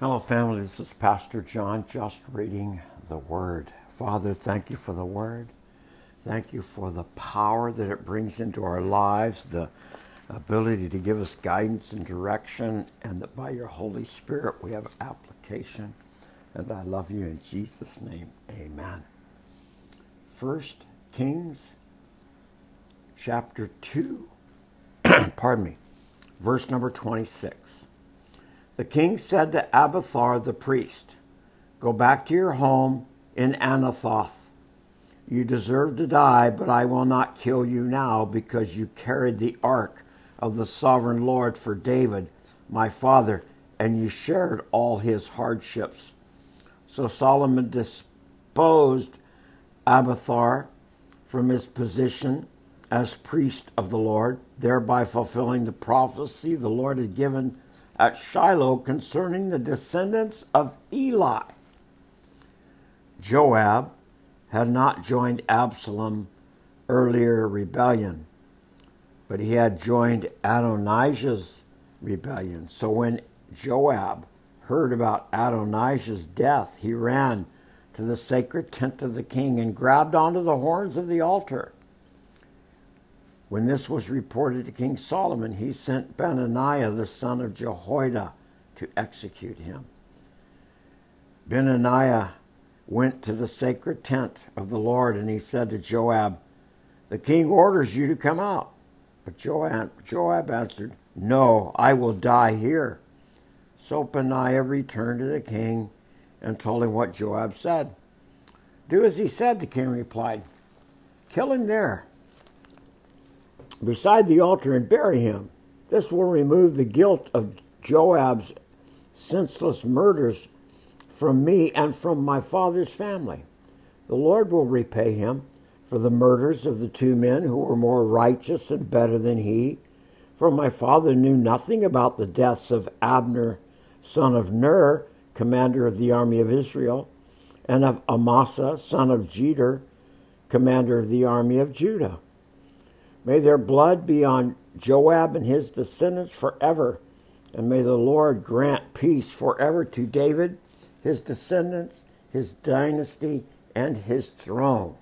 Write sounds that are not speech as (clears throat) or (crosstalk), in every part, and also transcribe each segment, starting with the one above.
Hello, family. This is Pastor John just reading the Word. Father, thank you for the Word. Thank you for the power that it brings into our lives, the ability to give us guidance and direction, and that by your Holy Spirit we have application. And I love you in Jesus' name. Amen. First Kings chapter 2, (clears throat) pardon me, verse number 26. The king said to Abiathar the priest, Go back to your home in Anathoth. You deserve to die, but I will not kill you now because you carried the ark of the sovereign Lord for David, my father, and you shared all his hardships. So Solomon disposed Abiathar from his position as priest of the Lord, thereby fulfilling the prophecy the Lord had given at Shiloh concerning the descendants of Eli. Joab had not joined Absalom earlier rebellion, but he had joined Adonijah's rebellion. So when Joab heard about Adonijah's death, he ran to the sacred tent of the king and grabbed onto the horns of the altar. When this was reported to King Solomon, he sent Benaiah the son of Jehoiada to execute him. Benaiah went to the sacred tent of the Lord and he said to Joab, The king orders you to come out. But Joab, Joab answered, No, I will die here. So Benaiah returned to the king and told him what Joab said. Do as he said, the king replied. Kill him there beside the altar and bury him. This will remove the guilt of Joab's senseless murders from me and from my father's family. The Lord will repay him for the murders of the two men who were more righteous and better than he. For my father knew nothing about the deaths of Abner, son of Ner, commander of the army of Israel, and of Amasa, son of Jeter, commander of the army of Judah. May their blood be on Joab and his descendants forever, and may the Lord grant peace forever to David, his descendants, his dynasty, and his throne.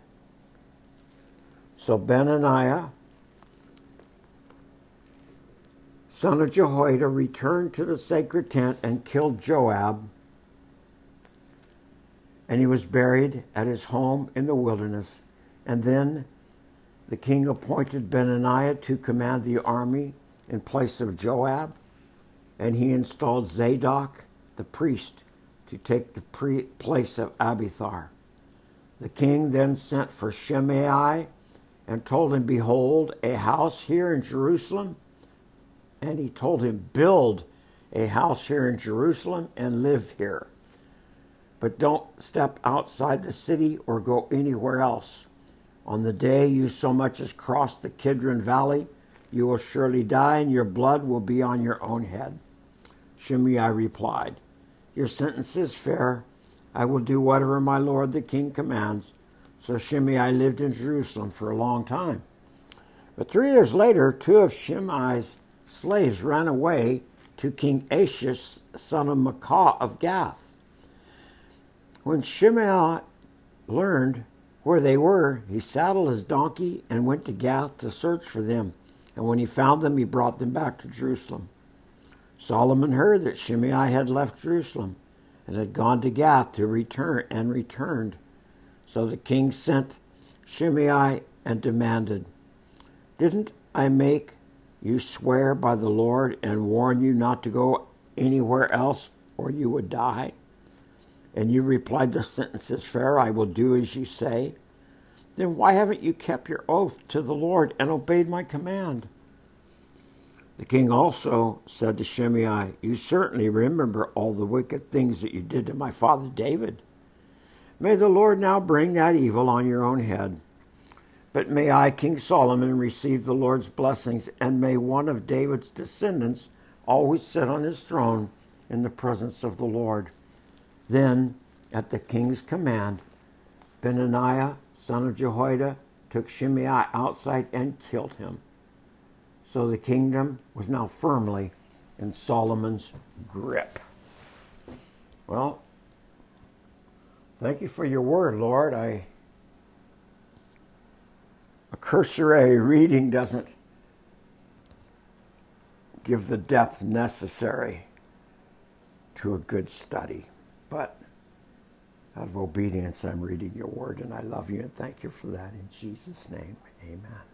So Benaniah, son of Jehoiada, returned to the sacred tent and killed Joab, and he was buried at his home in the wilderness. And then the king appointed Benaniah to command the army in place of Joab, and he installed Zadok, the priest, to take the pre- place of Abiathar. The king then sent for Shimei and told him, Behold, a house here in Jerusalem. And he told him, Build a house here in Jerusalem and live here. But don't step outside the city or go anywhere else. On the day you so much as cross the Kidron Valley, you will surely die, and your blood will be on your own head. Shimei replied, Your sentence is fair. I will do whatever my lord the king commands. So Shimei lived in Jerusalem for a long time. But three years later, two of Shimei's slaves ran away to King Achish, son of Maacah of Gath. When Shimei learned where they were, he saddled his donkey and went to Gath to search for them. And when he found them, he brought them back to Jerusalem. Solomon heard that Shimei had left Jerusalem and had gone to Gath to return and returned. So the king sent Shimei and demanded, Didn't I make you swear by the Lord and warn you not to go anywhere else or you would die? And you replied, The sentence is fair. I will do as you say. Then why haven't you kept your oath to the Lord and obeyed my command? The king also said to Shimei, You certainly remember all the wicked things that you did to my father David. May the Lord now bring that evil on your own head. But may I, King Solomon, receive the Lord's blessings, and may one of David's descendants always sit on his throne in the presence of the Lord. Then, at the king's command, Benaniah, son of Jehoiada, took Shimei outside and killed him. So the kingdom was now firmly in Solomon's grip. Well, thank you for your word, Lord. I a cursory reading doesn't give the depth necessary to a good study. But out of obedience, I'm reading your word, and I love you and thank you for that. In Jesus' name, amen.